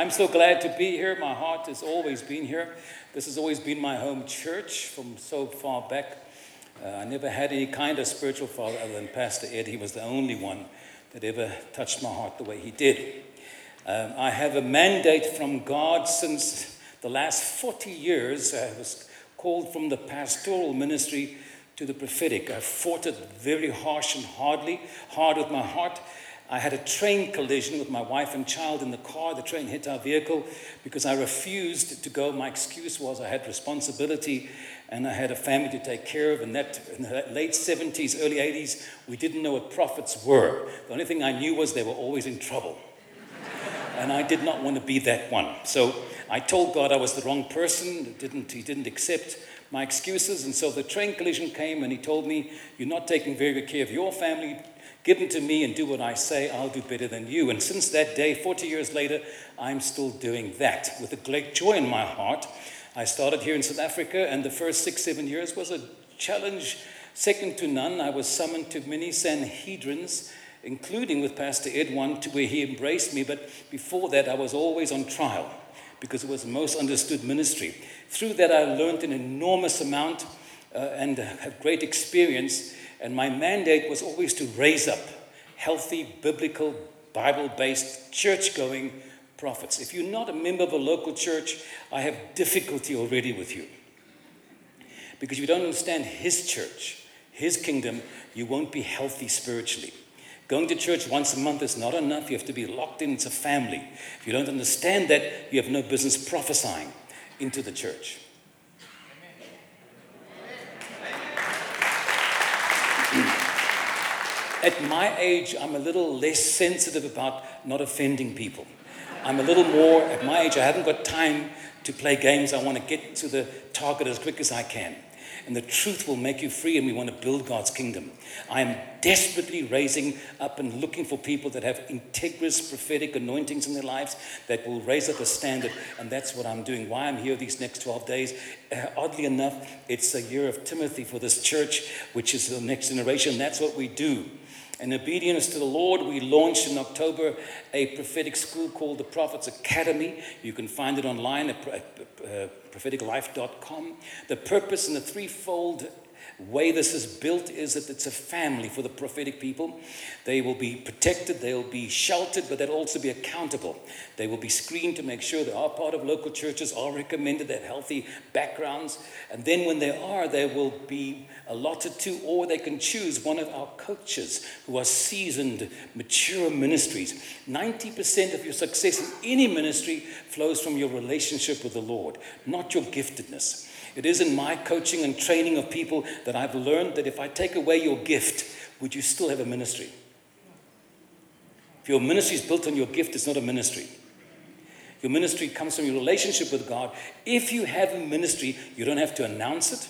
I'm so glad to be here. My heart has always been here. This has always been my home church from so far back. Uh, I never had any kind of spiritual father other than Pastor Ed. He was the only one that ever touched my heart the way he did. Um, I have a mandate from God since the last 40 years. I was called from the pastoral ministry to the prophetic. I fought it very harsh and hardly, hard with my heart. I had a train collision with my wife and child in the car. The train hit our vehicle because I refused to go. My excuse was I had responsibility and I had a family to take care of. And that in the late 70s, early 80s, we didn't know what prophets were. The only thing I knew was they were always in trouble. and I did not want to be that one. So I told God I was the wrong person. Didn't, he didn't accept my excuses. And so the train collision came and he told me, You're not taking very good care of your family. Give them to me and do what I say. I'll do better than you. And since that day, 40 years later, I'm still doing that with a great joy in my heart. I started here in South Africa, and the first six, seven years was a challenge second to none. I was summoned to many Sanhedrins, including with Pastor Ed one, to where he embraced me. But before that, I was always on trial because it was the most understood ministry. Through that, I learned an enormous amount uh, and have great experience and my mandate was always to raise up healthy, biblical, Bible based, church going prophets. If you're not a member of a local church, I have difficulty already with you. Because you don't understand His church, His kingdom, you won't be healthy spiritually. Going to church once a month is not enough. You have to be locked in. It's a family. If you don't understand that, you have no business prophesying into the church. At my age, I'm a little less sensitive about not offending people. I'm a little more, at my age, I haven't got time to play games. I want to get to the target as quick as I can. And the truth will make you free, and we want to build God's kingdom. I am desperately raising up and looking for people that have integrous prophetic anointings in their lives that will raise up a standard, and that's what I'm doing. Why I'm here these next 12 days. Uh, oddly enough, it's a year of Timothy for this church, which is the next generation. That's what we do. In obedience to the Lord, we launched in October a prophetic school called the Prophets Academy. You can find it online at uh, propheticlife.com. The purpose and the threefold way this is built is that it's a family for the prophetic people. They will be protected, they'll be sheltered, but they'll also be accountable. They will be screened to make sure they are part of local churches, are recommended, they have healthy backgrounds. And then when they are, they will be allotted to, or they can choose one of our coaches who are seasoned, mature ministries. 90% of your success in any ministry flows from your relationship with the Lord, not your giftedness. It is in my coaching and training of people that I've learned that if I take away your gift, would you still have a ministry? If your ministry is built on your gift, it's not a ministry. Your ministry comes from your relationship with God. If you have a ministry, you don't have to announce it.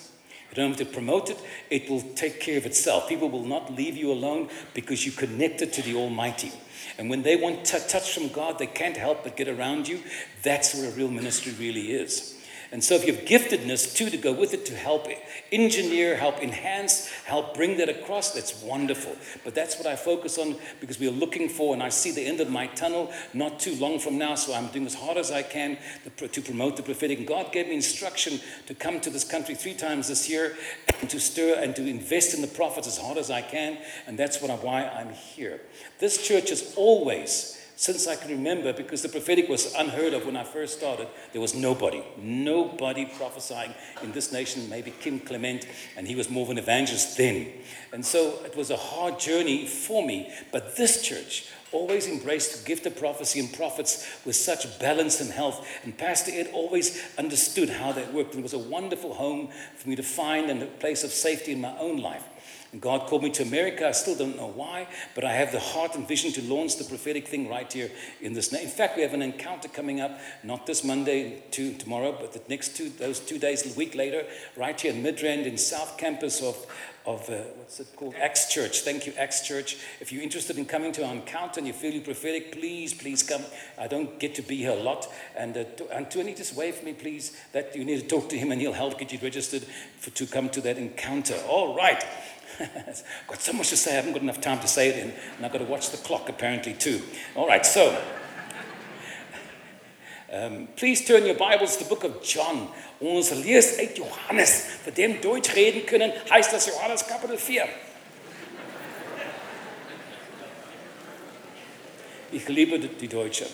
You don't have to promote it. It will take care of itself. People will not leave you alone because you connected to the Almighty. And when they want touch from God, they can't help but get around you. That's what a real ministry really is. And so, if you have giftedness too to go with it to help engineer, help enhance, help bring that across, that's wonderful. But that's what I focus on because we are looking for, and I see the end of my tunnel not too long from now. So, I'm doing as hard as I can to promote the prophetic. And God gave me instruction to come to this country three times this year and to stir and to invest in the prophets as hard as I can. And that's what I, why I'm here. This church is always since I can remember, because the prophetic was unheard of when I first started, there was nobody, nobody prophesying in this nation, maybe Kim Clement, and he was more of an evangelist then. And so it was a hard journey for me. But this church always embraced the gift of prophecy and prophets with such balance and health. And Pastor Ed always understood how that worked. And it was a wonderful home for me to find and a place of safety in my own life. And God called me to America. I still don't know why, but I have the heart and vision to launch the prophetic thing right here in this. In fact, we have an encounter coming up, not this Monday, to tomorrow, but the next two, those two days, a week later, right here in Midrand in South Campus of of uh, what's it called? Acts Church. Thank you, Acts Church. If you're interested in coming to our encounter and you feel you're prophetic, please, please come. I don't get to be here a lot. And, uh, Tony, just wave for me, please. That you need to talk to him and he'll help get you registered for, to come to that encounter. All right. I've got so much to say, I haven't got enough time to say it in, and I've got to watch the clock apparently too. All right, so Um, please turn your Bibles to the book of John. Ons lees uit Johannes. Vir dem Deutsch reden können, heißt das Johannes Kapitel 4. Ich liebe die Deutsche.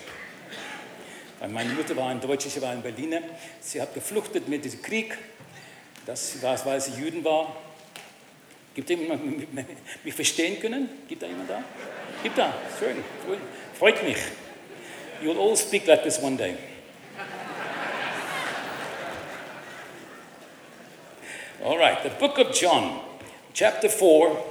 Meine Mutter war ein Deutscher, sie war ein Berliner. Sie hat gefluchtet mit diesem Krieg. Das war, weil sie Juden war. Gibt es jemanden, der mich verstehen können? Gibt da jemand da? Gibt da? Schön. Freut mich. You'll all speak like this one day. All right, the book of John, chapter 4.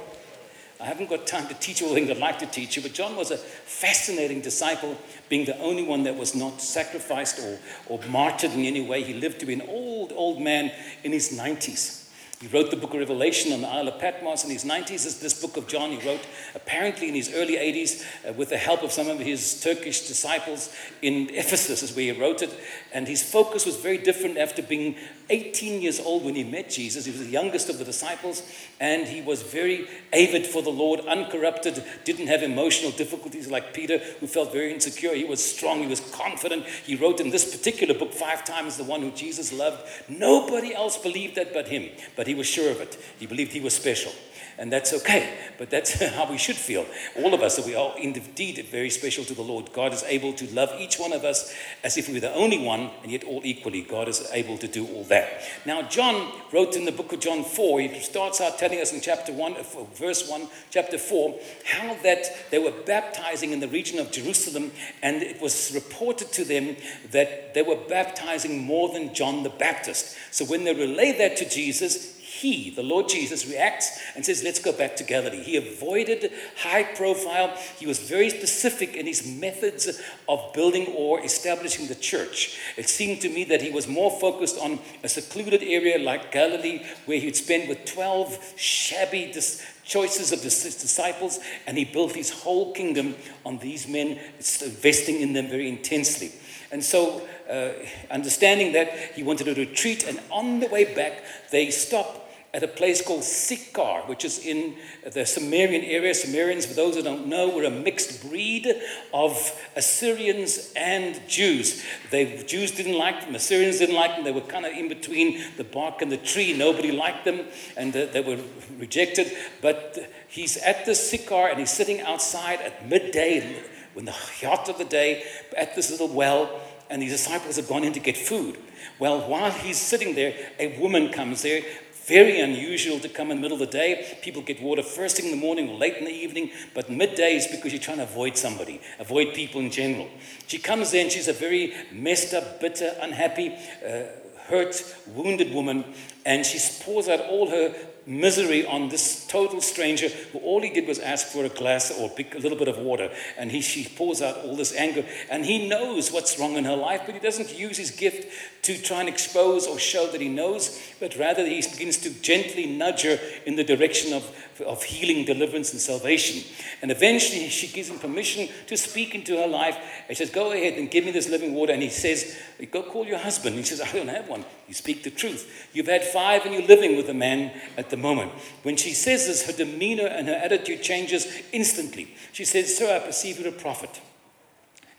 I haven't got time to teach you all the things I'd like to teach you, but John was a fascinating disciple, being the only one that was not sacrificed or, or martyred in any way. He lived to be an old, old man in his 90s. He wrote the book of Revelation on the Isle of Patmos in his 90s. This book of John he wrote apparently in his early 80s uh, with the help of some of his Turkish disciples in Ephesus, is where he wrote it. And his focus was very different after being 18 years old when he met Jesus. He was the youngest of the disciples, and he was very avid for the Lord, uncorrupted, didn't have emotional difficulties like Peter, who felt very insecure. He was strong, he was confident. He wrote in this particular book five times the one who Jesus loved. Nobody else believed that but him, but he was sure of it. He believed he was special. And that's okay, but that's how we should feel. All of us, that we are indeed very special to the Lord. God is able to love each one of us as if we were the only one, and yet all equally. God is able to do all that. Now, John wrote in the book of John 4, he starts out telling us in chapter 1, uh, verse 1, chapter 4, how that they were baptizing in the region of Jerusalem, and it was reported to them that they were baptizing more than John the Baptist. So when they relay that to Jesus, he, the Lord Jesus, reacts and says, Let's go back to Galilee. He avoided high profile. He was very specific in his methods of building or establishing the church. It seemed to me that he was more focused on a secluded area like Galilee, where he'd spend with 12 shabby dis- choices of his disciples, and he built his whole kingdom on these men, investing in them very intensely. And so, uh, understanding that, he wanted to retreat, and on the way back, they stopped at a place called Sychar, which is in the Samarian area. Samarians, for those who don't know, were a mixed breed of Assyrians and Jews. The Jews didn't like them, Assyrians didn't like them. They were kind of in between the bark and the tree. Nobody liked them, and uh, they were rejected. But he's at the Sychar, and he's sitting outside at midday, when the hot of the day, at this little well, and the disciples have gone in to get food. Well, while he's sitting there, a woman comes there very unusual to come in the middle of the day. People get water first thing in the morning or late in the evening, but midday is because you're trying to avoid somebody, avoid people in general. She comes in, she's a very messed up, bitter, unhappy, uh, hurt, wounded woman, and she pours out all her misery on this total stranger who all he did was ask for a glass or a little bit of water. And he, she pours out all this anger. And he knows what's wrong in her life, but he doesn't use his gift to try and expose or show that he knows, but rather he begins to gently nudge her in the direction of, of healing, deliverance, and salvation. And eventually she gives him permission to speak into her life. She says, Go ahead and give me this living water. And he says, Go call your husband. He says, I don't have one. You speak the truth. You've had five and you're living with a man at the moment. When she says this, her demeanor and her attitude changes instantly. She says, Sir, I perceive you're a prophet.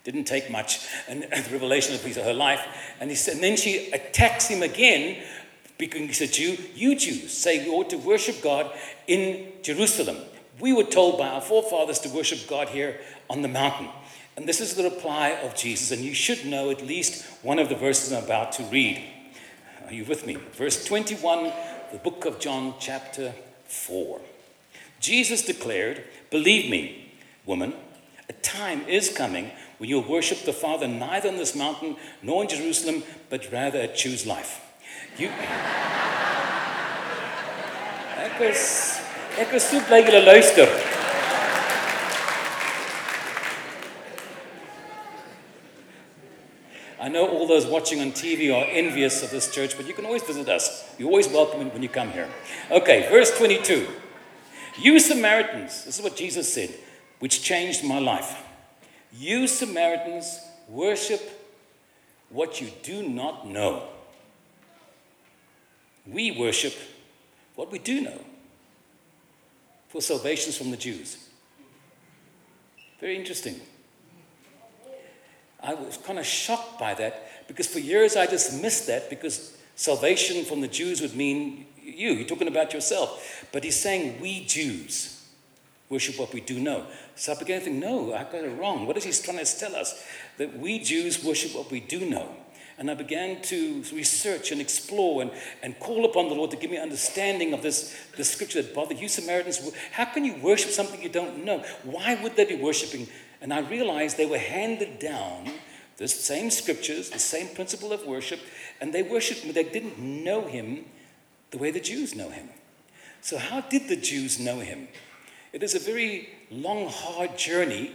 Didn't take much, and the revelation of her life. And, he and then she attacks him again because a Jew. You Jews say we ought to worship God in Jerusalem. We were told by our forefathers to worship God here on the mountain. And this is the reply of Jesus, and you should know at least one of the verses I'm about to read. Are you with me? Verse 21 the book of John, chapter 4. Jesus declared, Believe me, woman, a time is coming when you'll worship the Father neither on this mountain nor in Jerusalem, but rather at Choose Life. You. ek is ek is so bly julle luister. I know all those watching on TV are envious of this church, but you can always visit us. You're always welcome when you come here. Okay, verse 22. You Samaritans, this is what Jesus said, which changed my life. You Samaritans worship what you do not know. We worship what we do know. For salvations from the Jews. Very interesting. I was kind of shocked by that because for years I just missed that because salvation from the Jews would mean you. You're talking about yourself. But he's saying we Jews worship what we do know. So I began to think, no, I got it wrong. What is he trying to tell us? That we Jews worship what we do know. And I began to research and explore and, and call upon the Lord to give me understanding of this, this scripture that bothered you Samaritans. How can you worship something you don't know? Why would they be worshiping? And I realized they were handed down the same scriptures, the same principle of worship, and they worshiped him. They didn't know him the way the Jews know him. So, how did the Jews know him? It is a very long, hard journey.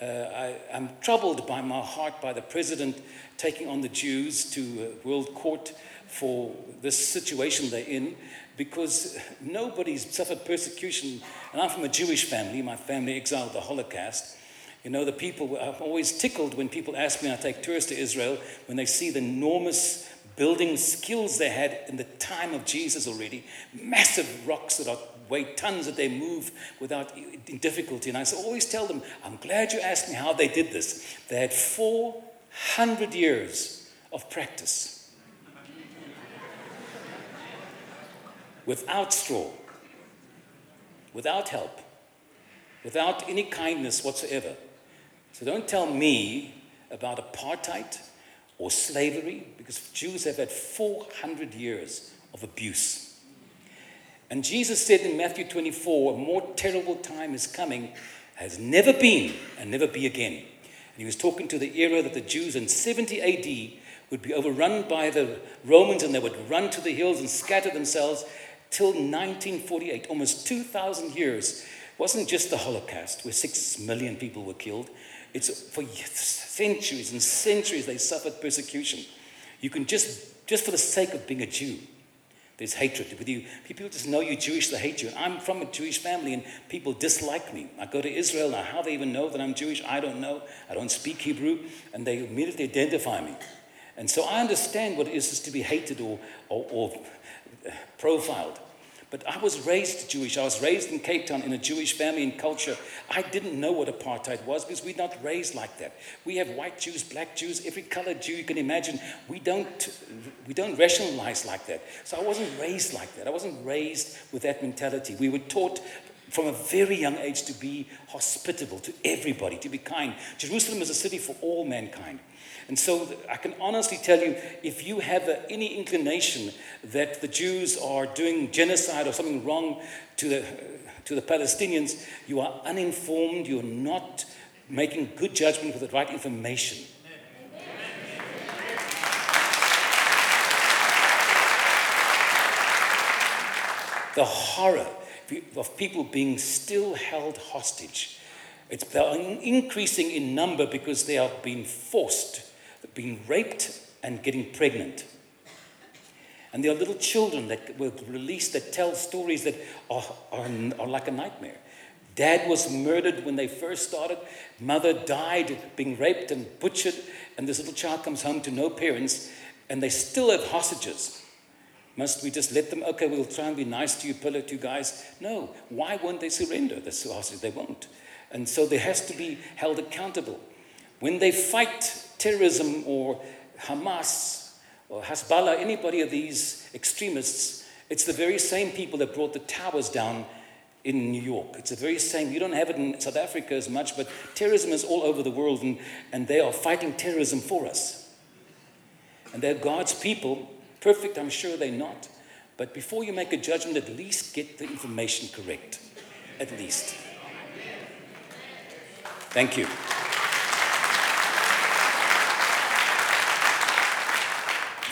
Uh, I, am troubled by my heart by the president taking on the Jews to World Court for this situation they're in because nobody's suffered persecution. And I'm from a Jewish family, my family exiled the Holocaust. You know, the people, I'm always tickled when people ask me, I take tourists to Israel, when they see the enormous building skills they had in the time of Jesus already, massive rocks that are weigh tons that they move without difficulty. And I always tell them, I'm glad you asked me how they did this. They had 400 years of practice without straw, without help, without any kindness whatsoever. So don't tell me about apartheid or slavery, because Jews have had 400 years of abuse. And Jesus said in Matthew 24, a more terrible time is coming, has never been, and never be again. And he was talking to the era that the Jews in 70 AD would be overrun by the Romans and they would run to the hills and scatter themselves till 1948, almost 2,000 years. It wasn't just the Holocaust, where six million people were killed. It's for centuries and centuries they suffered persecution. You can just, just for the sake of being a Jew, there's hatred with you. People just know you're Jewish, they hate you. I'm from a Jewish family and people dislike me. I go to Israel now. How they even know that I'm Jewish, I don't know. I don't speak Hebrew, and they immediately identify me. And so I understand what it is to be hated or, or, or profiled. But I was raised Jewish. I was raised in Cape Town in a Jewish family and culture. I didn't know what apartheid was because we're not raised like that. We have white Jews, black Jews, every colored Jew you can imagine. We don't, we don't rationalize like that. So I wasn't raised like that. I wasn't raised with that mentality. We were taught from a very young age to be hospitable to everybody, to be kind. Jerusalem is a city for all mankind. And so I can honestly tell you if you have any inclination that the Jews are doing genocide or something wrong to the, to the Palestinians, you are uninformed, you're not making good judgment with the right information. The horror of people being still held hostage. It's increasing in number because they are being forced being raped and getting pregnant. And there are little children that were released that tell stories that are, are, are like a nightmare. Dad was murdered when they first started. Mother died being raped and butchered. And this little child comes home to no parents, and they still have hostages. Must we just let them? Okay, we'll try and be nice to you, pillar two guys. No. Why won't they surrender? The hostages, they won't. And so they has to be held accountable. When they fight terrorism or Hamas or Hezbollah, anybody of these extremists, it's the very same people that brought the towers down in New York. It's the very same. You don't have it in South Africa as much, but terrorism is all over the world, and, and they are fighting terrorism for us. And they're God's people. Perfect, I'm sure they're not. But before you make a judgment, at least get the information correct. At least. Thank you.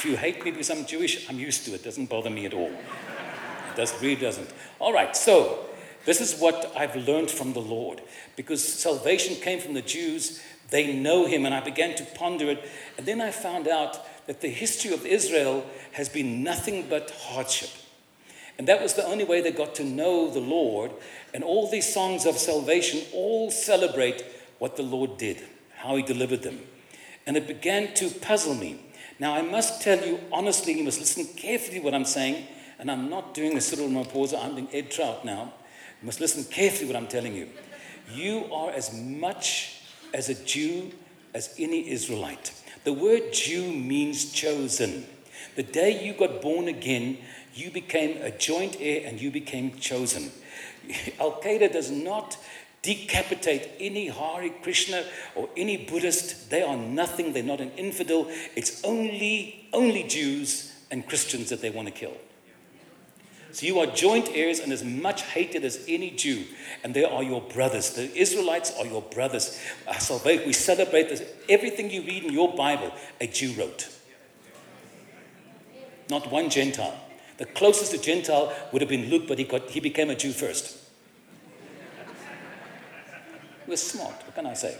If you hate me because I'm Jewish, I'm used to it. It doesn't bother me at all. It does, really doesn't. All right, so this is what I've learned from the Lord. Because salvation came from the Jews, they know him, and I began to ponder it. And then I found out that the history of Israel has been nothing but hardship. And that was the only way they got to know the Lord. And all these songs of salvation all celebrate what the Lord did, how he delivered them. And it began to puzzle me. Now, I must tell you honestly, you must listen carefully what I'm saying, and I'm not doing a Cyril Ramaphosa, I'm doing Ed Traut now. You must listen carefully what I'm telling you. You are as much as a Jew as any Israelite. The word Jew means chosen. The day you got born again, you became a joint heir and you became chosen. Al Qaeda does not decapitate any Hare Krishna or any Buddhist. They are nothing. They're not an infidel. It's only, only Jews and Christians that they want to kill. So you are joint heirs and as much hated as any Jew. And they are your brothers. The Israelites are your brothers. We celebrate this. Everything you read in your Bible, a Jew wrote. Not one Gentile. The closest to Gentile would have been Luke, but he, got, he became a Jew first. Was smart, what can I say?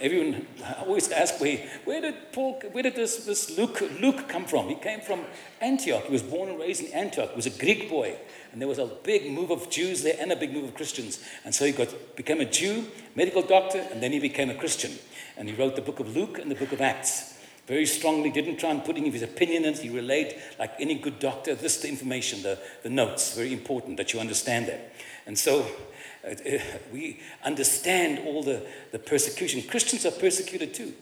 Everyone always asks, where, where did Paul, where did this, this Luke, Luke come from? He came from Antioch. He was born and raised in Antioch. He was a Greek boy. And there was a big move of Jews there and a big move of Christians. And so he got, became a Jew, medical doctor, and then he became a Christian. And he wrote the book of Luke and the book of Acts. Very strongly, didn't try and put any of his opinion in. He relayed, like any good doctor, this the information, the, the notes. Very important that you understand that. And so uh, uh, we understand all the, the persecution. Christians are persecuted too.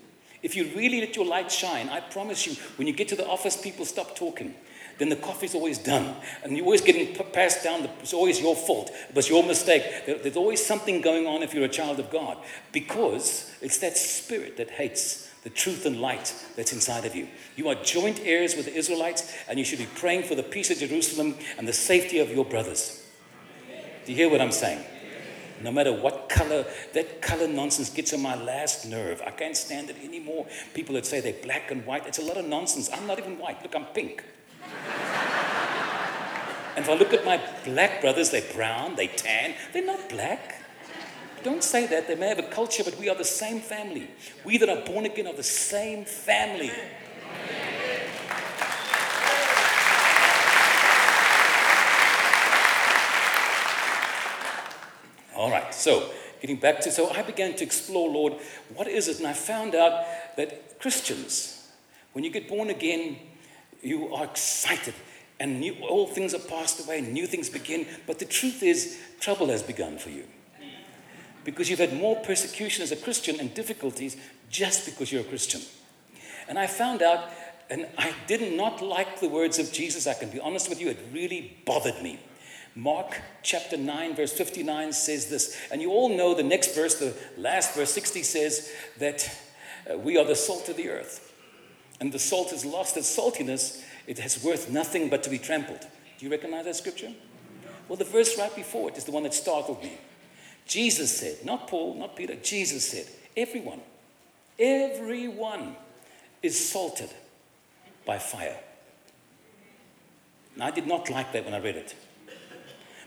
If you really let your light shine, I promise you, when you get to the office, people stop talking. Then the coffee's always done. And you're always getting passed down. The, it's always your fault. It was your mistake. There, there's always something going on if you're a child of God. Because it's that spirit that hates the truth and light that's inside of you. You are joint heirs with the Israelites, and you should be praying for the peace of Jerusalem and the safety of your brothers. Do you hear what I'm saying? No matter what color, that color nonsense gets on my last nerve. I can't stand it anymore. People that say they're black and white, it's a lot of nonsense. I'm not even white. Look, I'm pink. and if I look at my black brothers, they're brown, they tan. They're not black. Don't say that. They may have a culture, but we are the same family. We that are born again are the same family. All right, so getting back to, so I began to explore, Lord, what is it? And I found out that Christians, when you get born again, you are excited and new, all things are passed away and new things begin. But the truth is, trouble has begun for you. Because you've had more persecution as a Christian and difficulties just because you're a Christian. And I found out, and I did not like the words of Jesus, I can be honest with you, it really bothered me. Mark chapter 9, verse 59 says this. And you all know the next verse, the last verse 60 says that uh, we are the salt of the earth. And the salt has lost its saltiness, it has worth nothing but to be trampled. Do you recognize that scripture? Well, the verse right before it is the one that startled me. Jesus said, not Paul, not Peter, Jesus said, everyone, everyone is salted by fire. And I did not like that when I read it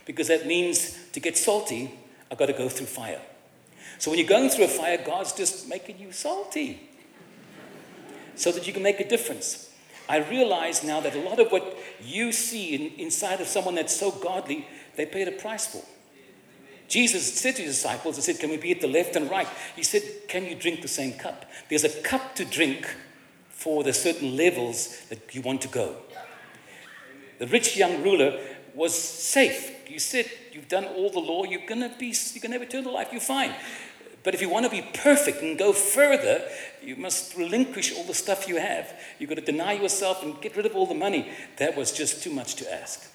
because that means to get salty, I've got to go through fire. So when you're going through a fire, God's just making you salty so that you can make a difference. I realize now that a lot of what you see in, inside of someone that's so godly, they paid a price for. Jesus said to his disciples, He said, Can we be at the left and right? He said, Can you drink the same cup? There's a cup to drink for the certain levels that you want to go. The rich young ruler was safe you said you've done all the law, you're to be, you're to have eternal life, you're fine. But if you want to be perfect and go further, you must relinquish all the stuff you have. You've got to deny yourself and get rid of all the money. That was just too much to ask.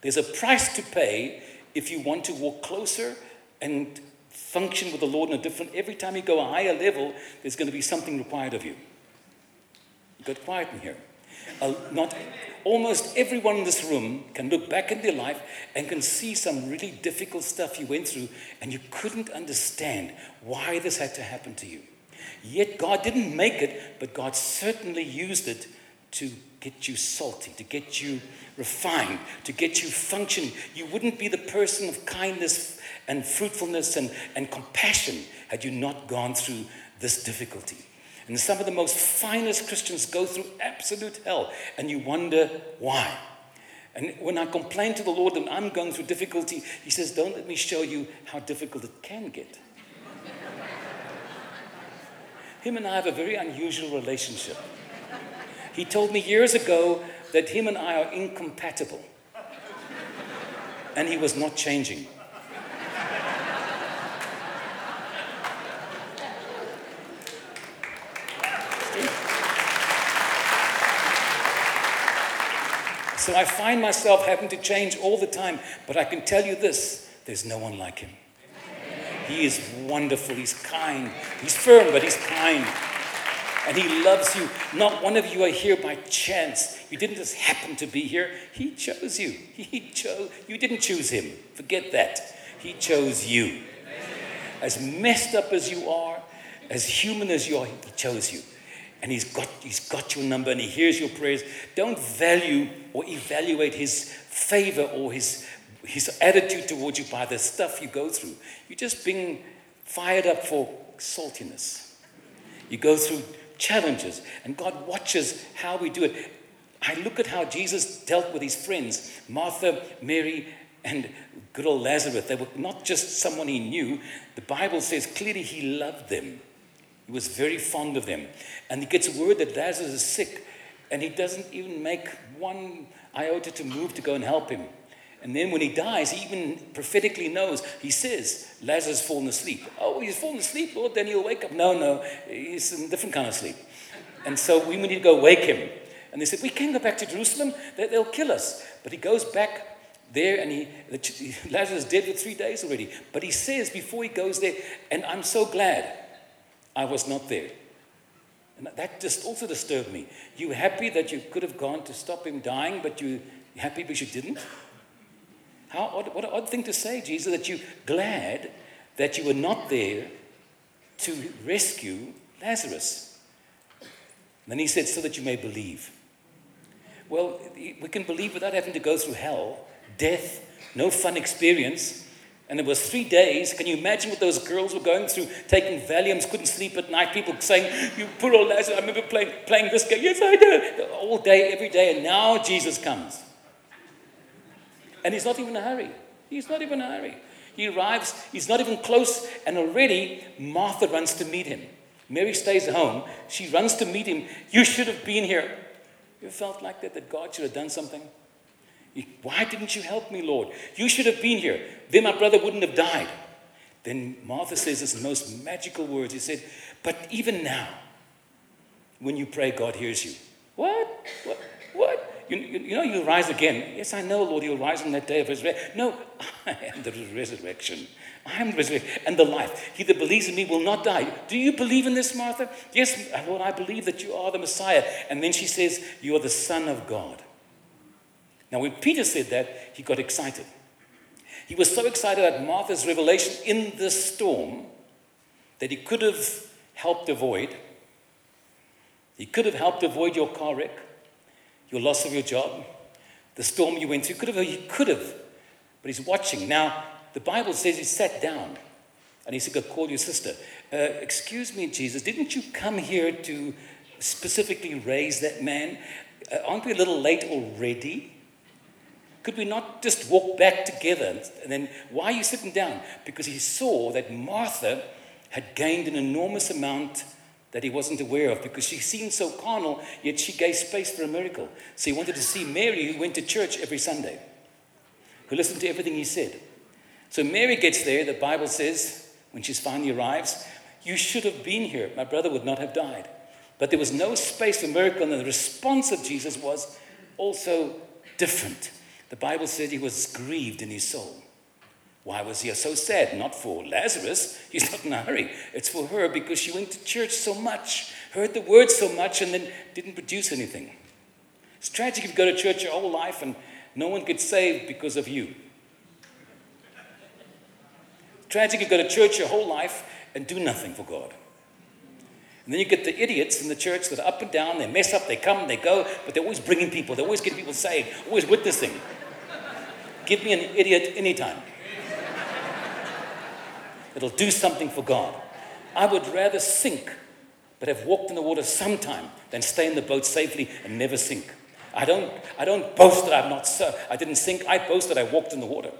There's a price to pay if you want to walk closer and function with the Lord in a different. Every time you go a higher level, there's going to be something required of you. You got quiet in here. Uh, not almost everyone in this room can look back in their life and can see some really difficult stuff you went through, and you couldn't understand why this had to happen to you. Yet God didn't make it, but God certainly used it to get you salty, to get you refined, to get you functioning. You wouldn't be the person of kindness and fruitfulness and, and compassion had you not gone through this difficulty. And some of the most finest Christians go through absolute hell, and you wonder why. And when I complain to the Lord that I'm going through difficulty, He says, Don't let me show you how difficult it can get. him and I have a very unusual relationship. He told me years ago that him and I are incompatible. and he was not changing. So I find myself having to change all the time. But I can tell you this there's no one like him. He is wonderful, he's kind, he's firm, but he's kind. And he loves you. Not one of you are here by chance. You didn't just happen to be here. He chose you. He chose you didn't choose him. Forget that. He chose you. As messed up as you are, as human as you are, he chose you. And he's got, he's got your number and he hears your prayers. Don't value or evaluate his favor or his, his attitude towards you by the stuff you go through. You're just being fired up for saltiness. You go through challenges, and God watches how we do it. I look at how Jesus dealt with his friends Martha, Mary, and good old Lazarus. They were not just someone he knew. The Bible says clearly he loved them. He was very fond of them. And he gets word that Lazarus is sick, and he doesn't even make one iota to move to go and help him. And then when he dies, he even prophetically knows. He says, Lazarus fallen asleep. Oh, he's fallen asleep, Lord, then he'll wake up. No, no, he's in a different kind of sleep. And so we need to go wake him. And they said, We can't go back to Jerusalem, they'll kill us. But he goes back there and he, Lazarus is dead for three days already. But he says before he goes there, and I'm so glad I was not there. And that just also disturbed me. You happy that you could have gone to stop him dying, but you happy because you didn't? How odd, what an odd thing to say, Jesus, that you're glad that you were not there to rescue Lazarus. And then he said, so that you may believe. Well, we can believe without having to go through hell, death, no fun experience. And it was three days. Can you imagine what those girls were going through, taking Valiums, couldn't sleep at night, people saying, You poor old Lazarus, I remember playing, playing this game. Yes, I do. All day, every day. And now Jesus comes. And he's not even in a hurry. He's not even in a hurry. He arrives, he's not even close, and already Martha runs to meet him. Mary stays home. She runs to meet him. You should have been here. You felt like that, that God should have done something? Why didn't you help me, Lord? You should have been here. Then my brother wouldn't have died. Then Martha says this most magical words. He said, But even now, when you pray, God hears you. What? What? You, you, you, know, you'll rise again. Yes, I know, Lord, you'll rise on that day of resurrection. No, I am the resurrection. I am the resurrection and the life. He that believes in me will not die. Do you believe in this, Martha? Yes, Lord, I believe that you are the Messiah. And then she says, You are the Son of God. Now, when Peter said that, he got excited. He was so excited at Martha's revelation in the storm that he could have helped avoid. He could have helped avoid your car wreck your loss of your job, the storm you went through. Could have, he could have, but he's watching. Now, the Bible says he sat down and he said, Go call your sister. Uh, excuse me, Jesus, didn't you come here to specifically raise that man? Uh, aren't we a little late already? Could we not just walk back together? And then, why are you sitting down? Because he saw that Martha had gained an enormous amount that he wasn't aware of because she seemed so carnal, yet she gave space for a miracle. So he wanted to see Mary, who went to church every Sunday, who listened to everything he said. So Mary gets there, the Bible says, when she finally arrives, You should have been here. My brother would not have died. But there was no space for miracle, and the response of Jesus was also different. The Bible said he was grieved in his soul. Why was he so sad? Not for Lazarus, he's not in a hurry. It's for her because she went to church so much, heard the word so much, and then didn't produce anything. It's tragic if you go to church your whole life and no one gets saved because of you. tragic if you go to church your whole life and do nothing for God. And then you get the idiots in the church that are up and down, they mess up, they come, they go, but they're always bringing people, they're always getting people saved, always witnessing. Give me an idiot anytime. It'll do something for God. I would rather sink, but have walked in the water sometime than stay in the boat safely and never sink. I don't, I don't boast that I'm not, sir. I didn't sink. I boast that I walked in the water.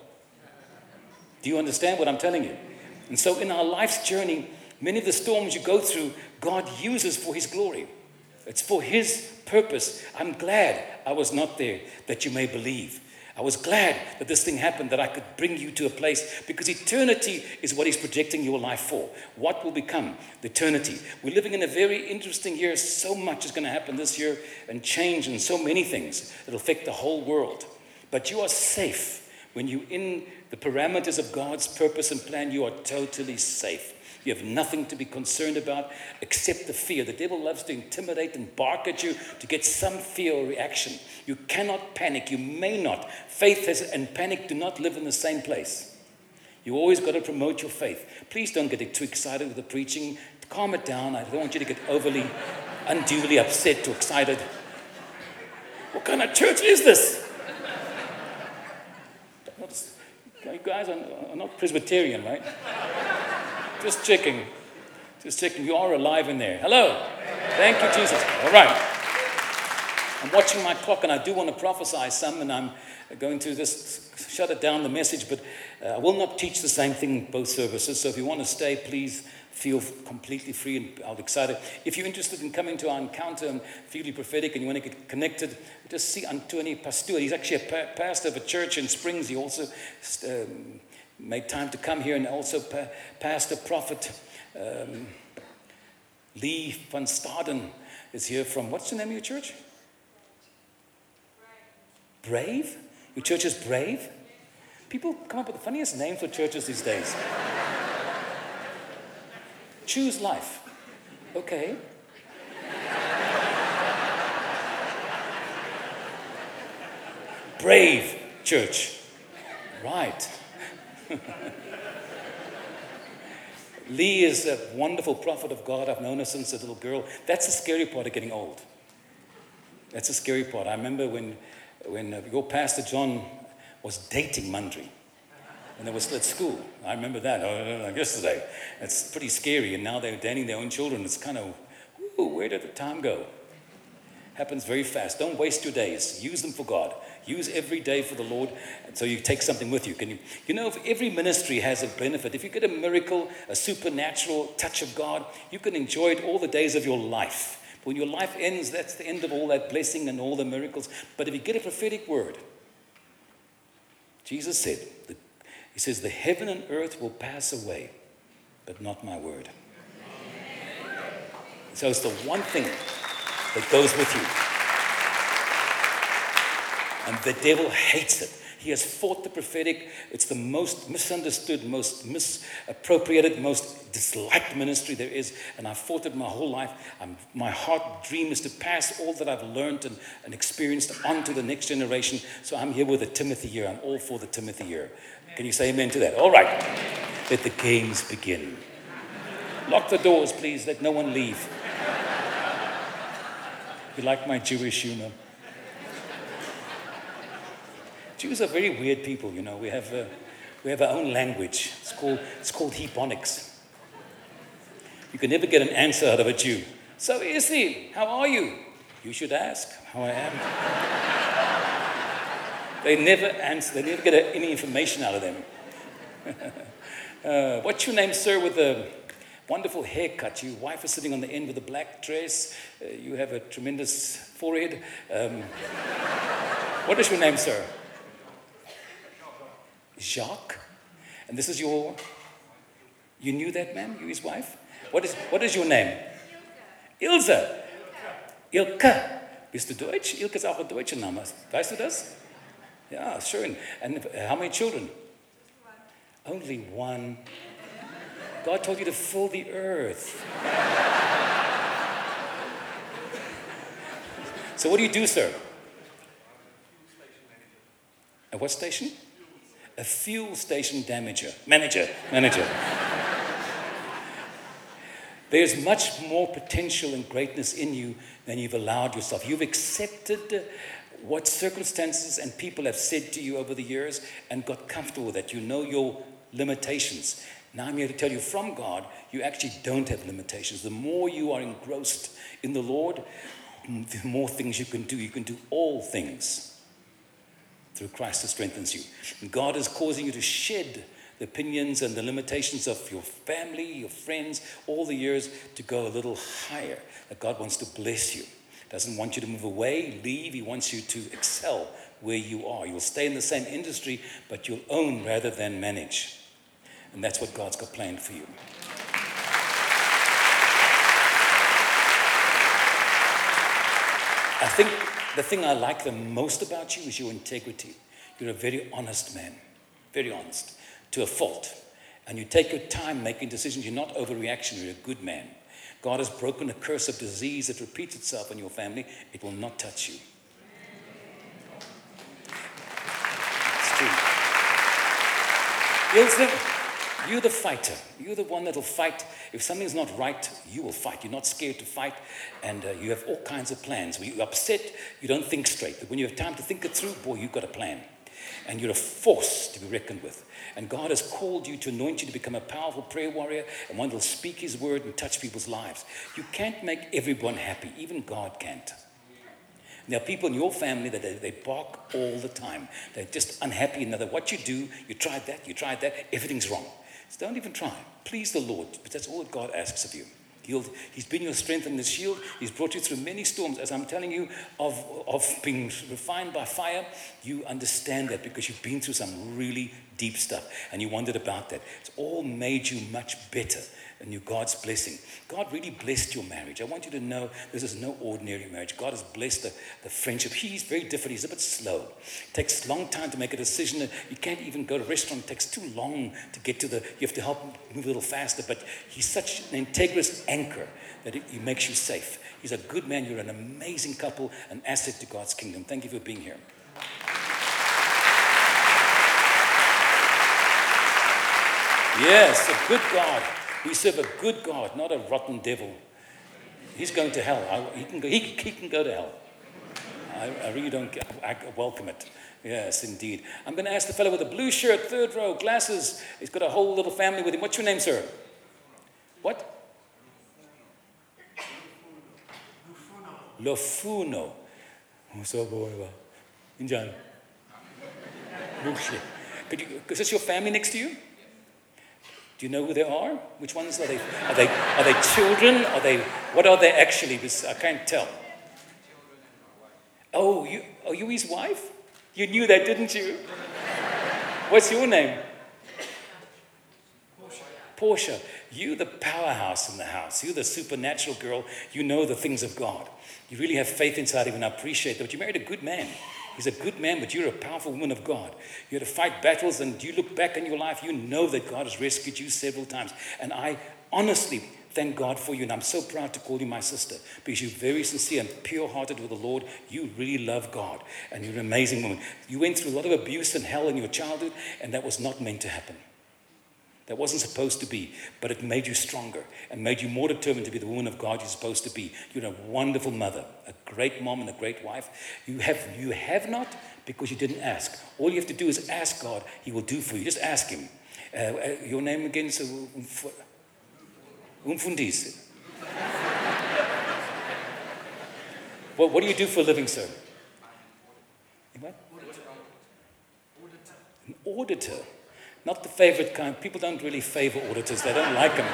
Do you understand what I'm telling you? And so in our life's journey, many of the storms you go through, God uses for His glory. It's for His purpose. I'm glad I was not there that you may believe. I was glad that this thing happened, that I could bring you to a place because eternity is what He's projecting your life for. What will become the eternity? We're living in a very interesting year. So much is going to happen this year and change and so many things that affect the whole world. But you are safe when you're in the parameters of God's purpose and plan. You are totally safe. You have nothing to be concerned about except the fear. The devil loves to intimidate and bark at you to get some fear or reaction. You cannot panic. You may not. Faith has, and panic do not live in the same place. You always got to promote your faith. Please don't get too excited with the preaching. Calm it down. I don't want you to get overly, unduly upset or excited. What kind of church is this? You guys are not Presbyterian, right? Just checking. Just checking. You are alive in there. Hello. Thank you, Jesus. All right. I'm watching my clock and I do want to prophesy some, and I'm going to just shut it down the message, but uh, I will not teach the same thing in both services. So if you want to stay, please feel completely free and I'll be excited. If you're interested in coming to our encounter and feeling prophetic and you want to get connected, just see Antoni Pastor. He's actually a pastor of a church in Springs. He also um, made time to come here and also pa- pastor prophet um, Lee van Staden is here from, what's the name of your church? Brave? Your church is brave? People come up with the funniest names for churches these days. Choose life. Okay. Brave church. Right. Lee is a wonderful prophet of God. I've known her since a little girl. That's the scary part of getting old. That's the scary part. I remember when, when uh, your pastor John was dating Mundry and they were still at school. I remember that uh, yesterday. It's pretty scary. And now they're dating their own children. It's kind of, where did the time go? Happens very fast. Don't waste your days. Use them for God. Use every day for the Lord, so you take something with you. Can you? You know, if every ministry has a benefit. If you get a miracle, a supernatural touch of God, you can enjoy it all the days of your life. But When your life ends, that's the end of all that blessing and all the miracles. But if you get a prophetic word, Jesus said, the he says, The heaven and earth will pass away, but not my word. So it's the one thing that goes with you. And the devil hates it. He has fought the prophetic. It's the most misunderstood, most misappropriated, most disliked ministry there is. And I've fought it my whole life. I'm, my heart dream is to pass all that I've learned and, and experienced on to the next generation. So I'm here with the Timothy year. I'm all for the Timothy year. Can you say amen to that? All right. Let the games begin. Lock the doors, please. Let no one leave. You like my Jewish humor? Jews are very weird people, you know. We have, uh, we have our own language. It's called, it's called Hebonics. You can never get an answer out of a Jew. So, Izzy, how are you? You should ask how I am. They never answer, they never get any information out of them. uh, what's your name, sir, with the wonderful haircut? Your wife is sitting on the end with a black dress. Uh, you have a tremendous forehead. Um, what is your name, sir? Jacques. And this is your. You knew that man, you his wife? What is, what is your name? Ilse. Ilke. Bist du Deutsch? Ilke ist auch ein deutscher Name. Weißt du das? Yeah, sure. And, and how many children? One. Only one. God told you to fill the earth. so, what do you do, sir? At what station? A fuel station damager. Manager. Manager. There's much more potential and greatness in you than you've allowed yourself. You've accepted what circumstances and people have said to you over the years and got comfortable with that. You know your limitations. Now I'm here to tell you from God, you actually don't have limitations. The more you are engrossed in the Lord, the more things you can do. You can do all things through Christ who strengthens you. And God is causing you to shed the opinions and the limitations of your family, your friends, all the years to go a little higher. That God wants to bless you doesn't want you to move away, leave. He wants you to excel where you are. You'll stay in the same industry, but you'll own rather than manage. And that's what God's got planned for you. I think the thing I like the most about you is your integrity. You're a very honest man, very honest, to a fault. And you take your time making decisions. You're not overreaction. You're a good man. God has broken a curse of disease that repeats itself in your family. It will not touch you. It's true. You're the fighter. You're the one that'll fight. If something's not right, you will fight. You're not scared to fight, and uh, you have all kinds of plans. When you're upset, you don't think straight. But when you have time to think it through, boy, you've got a plan. And you're a force to be reckoned with. And God has called you to anoint you to become a powerful prayer warrior and one that will speak His word and touch people's lives. You can't make everyone happy, even God can't. There are people in your family that they, they bark all the time. They're just unhappy. No matter what you do, you tried that, you tried that, everything's wrong. So don't even try. Please the Lord, but that's all that God asks of you. He'll, he's been your strength and the shield. He's brought you through many storms. As I'm telling you of, of being refined by fire, you understand that because you've been through some really deep stuff and you wondered about that. It's all made you much better and you God's blessing. God really blessed your marriage. I want you to know this is no ordinary marriage. God has blessed the, the friendship. He's very different. He's a bit slow. It takes long time to make a decision. You can't even go to a restaurant. It takes too long to get to the, you have to help move a little faster. But he's such an integrous anchor that he makes you safe. He's a good man. You're an amazing couple, an asset to God's kingdom. Thank you for being here. Yes, a good God. We serve a good God, not a rotten devil. He's going to hell. I, he, can go, he, he, can go to hell. I, I really don't I welcome it. Yes, indeed. I'm going to ask the fellow with the blue shirt, third row, glasses. He's got a whole little family with him. What's your name, sir? What? Lofuno. Oh, so boy, Injan. Is this your family next to you? Do you know who they are? Which ones are they? Are they, are they children? Are they, what are they actually? I can't tell. Oh, you, are you his wife? You knew that, didn't you? What's your name? Portia. Portia. You, the powerhouse in the house. You, the supernatural girl. You know the things of God. You really have faith inside of you, and I appreciate that. But you married a good man. He's a good man, but you're a powerful woman of God. You had to fight battles, and you look back in your life, you know that God has rescued you several times. And I honestly thank God for you, and I'm so proud to call you my sister because you're very sincere and pure hearted with the Lord. You really love God, and you're an amazing woman. You went through a lot of abuse and hell in your childhood, and that was not meant to happen. That wasn't supposed to be, but it made you stronger and made you more determined to be the woman of God you're supposed to be. You're a wonderful mother, a great mom, and a great wife. You have, you have not because you didn't ask. All you have to do is ask God, He will do for you. Just ask Him. Uh, uh, your name again is Umfundis. what, what do you do for a living, sir? What? An auditor. Not the favorite kind. People don't really favor auditors, they don't like them.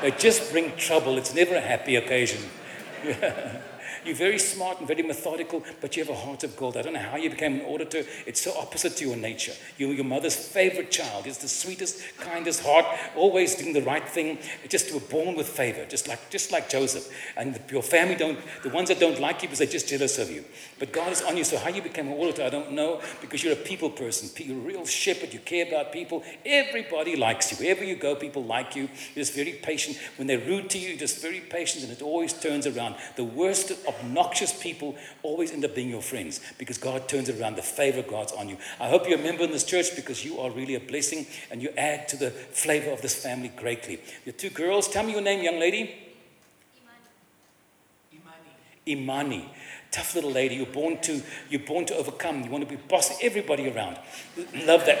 They just bring trouble. It's never a happy occasion. You're very smart and very methodical, but you have a heart of gold. I don't know how you became an auditor. It's so opposite to your nature. You're your mother's favorite child. It's the sweetest, kindest heart, always doing the right thing. Just were born with favor, just like just like Joseph. And your family don't, the ones that don't like you because they're just jealous of you. But God is on you. So how you became an auditor, I don't know, because you're a people person. You're a real shepherd. You care about people. Everybody likes you. Wherever you go, people like you. You're just very patient. When they're rude to you, you're just very patient, and it always turns around. The worst obnoxious people always end up being your friends because God turns it around. The favor God's on you. I hope you're a member in this church because you are really a blessing and you add to the flavor of this family greatly. The two girls, tell me your name, young lady. Imani. Imani. Tough little lady. You're born to you're born to overcome. You want to be boss everybody around. Love that.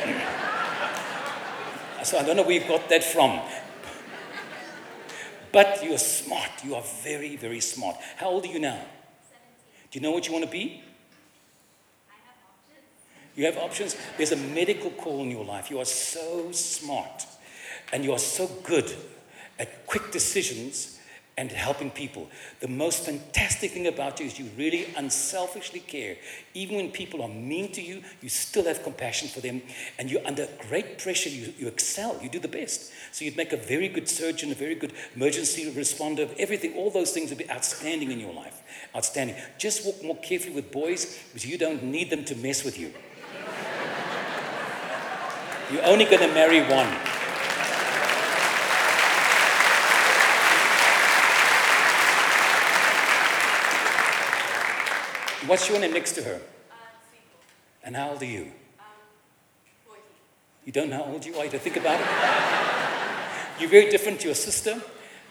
so I don't know where you got that from. But you're smart. You are very, very smart. How old are you now? 17. Do you know what you want to be? I have options. You have options? There's a medical call in your life. You are so smart and you are so good at quick decisions and helping people. The most fantastic thing about you is you really unselfishly care. Even when people are mean to you, you still have compassion for them. And you're under great pressure, you, you excel, you do the best. So you'd make a very good surgeon, a very good emergency responder, everything, all those things would be outstanding in your life. Outstanding. Just walk more carefully with boys because you don't need them to mess with you. You're only going to marry one. What's your name next to her? Uh, And how old are you? Um, You don't know how old you are? You think about it? You're very different to your sister.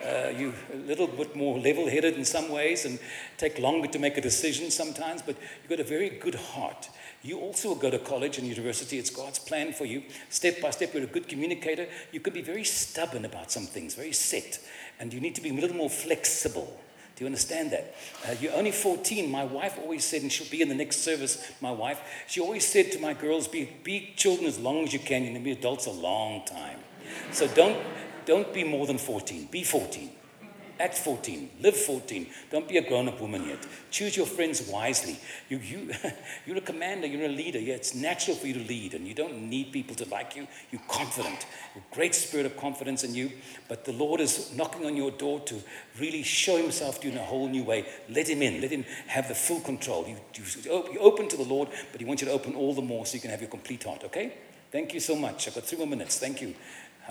Uh, you're a little bit more level headed in some ways and take longer to make a decision sometimes, but you've got a very good heart. You also go to college and university. It's God's plan for you. Step by step, you're a good communicator. You can be very stubborn about some things, very set, and you need to be a little more flexible. You understand that? Uh, you're only 14. My wife always said, and she'll be in the next service, my wife, she always said to my girls, be, be children as long as you can. You're going to be adults a long time. So don't, don't be more than 14. Be 14. Act 14. Live 14. Don't be a grown up woman yet. Choose your friends wisely. You, you, you're a commander, you're a leader. Yeah, it's natural for you to lead, and you don't need people to like you. You're confident. A great spirit of confidence in you. But the Lord is knocking on your door to really show Himself to you in a whole new way. Let Him in. Let Him have the full control. You, you, you're open to the Lord, but He wants you to open all the more so you can have your complete heart, okay? Thank you so much. I've got three more minutes. Thank you.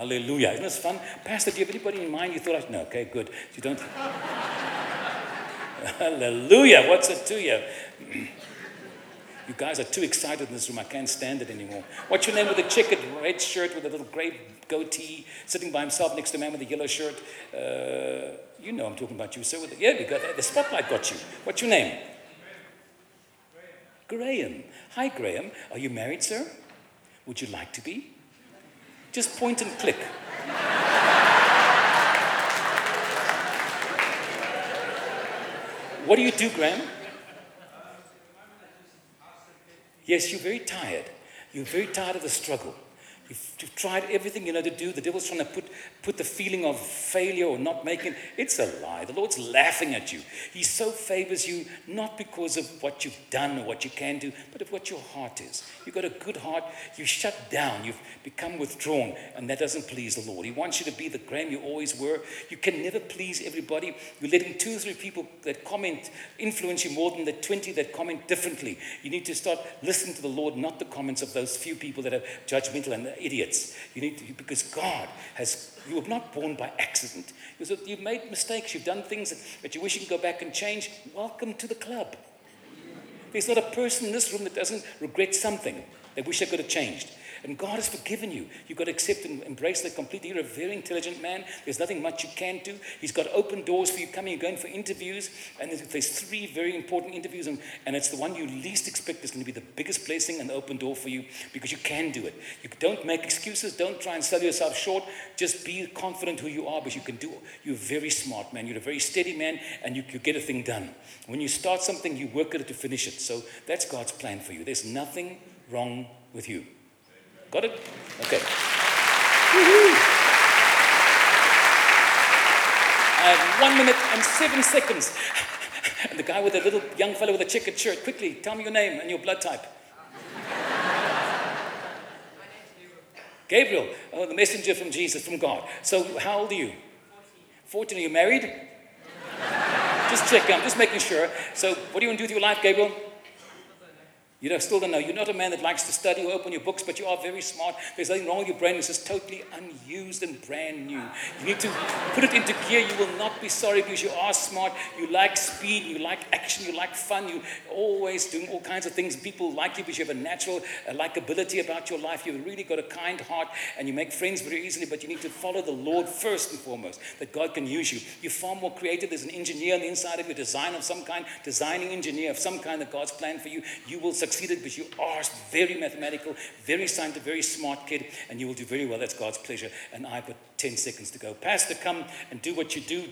Hallelujah. Isn't this fun? Pastor, do you have anybody in mind you thought I... No, okay, good. You don't... Hallelujah. What's it to you? You guys are too excited in this room. I can't stand it anymore. What's your name with the checkered red shirt with a little grey goatee, sitting by himself next to a man with a yellow shirt? Uh, you know I'm talking about you, sir. With the, yeah, we got the spotlight got you. What's your name? Graham. Hi, Graham. Are you married, sir? Would you like to be? Just point and click. what do you do, Graham? Yes, you're very tired. You're very tired of the struggle. You've, tried everything you know to do. The devil's trying to put, put the feeling of failure or not making. It's a lie. The Lord's laughing at you. He so favors you not because of what you've done or what you can do, but of what your heart is. You've got a good heart. You shut down. You've become withdrawn, and that doesn't please the Lord. He wants you to be the Graham you always were. You can never please everybody. You're letting two or three people that comment influence you more than the 20 that comment differently. You need to start listening to the Lord, not the comments of those few people that are judgmental and idiots. You need to, because God has, you were not born by accident. You've made mistakes, you've done things that you wish you could go back and change. Welcome to the club. There's not a person in this room that doesn't regret something they wish they could have changed. And God has forgiven you. You've got to accept and embrace that completely. You're a very intelligent man. There's nothing much you can do. He's got open doors for you coming. You're going for interviews. And there's, there's three very important interviews. And, and it's the one you least expect is going to be the biggest blessing and open door for you because you can do it. You don't make excuses. Don't try and sell yourself short. Just be confident who you are because you can do it. You're a very smart man. You're a very steady man and you, you get a thing done. When you start something, you work at it to finish it. So that's God's plan for you. There's nothing wrong with you. Got it? Okay. Have uh, one minute and seven seconds. And the guy with the little young fellow with the checkered shirt, quickly, tell me your name and your blood type. My name's Gabriel, oh, the messenger from Jesus, from God. So, how old are you? 14. 14. Are you married? just checking, I'm just making sure. So, what do you want to do with your life, Gabriel? You still don't know. You're not a man that likes to study or open your books, but you are very smart. There's nothing wrong with your brain. It's just totally unused and brand new. You need to put it into gear. You will not be sorry because you are smart. You like speed. You like action. You like fun. You're always doing all kinds of things. People like you because you have a natural uh, likability about your life. You've really got a kind heart and you make friends very easily, but you need to follow the Lord first and foremost, that God can use you. You're far more creative. There's an engineer on the inside of you, a design of some kind, designing engineer of some kind that God's planned for you. You will succeed succeeded because you are very mathematical, very scientific, very smart kid, and you will do very well. That's God's pleasure. And I've got 10 seconds to go. Pastor, come and do what you do.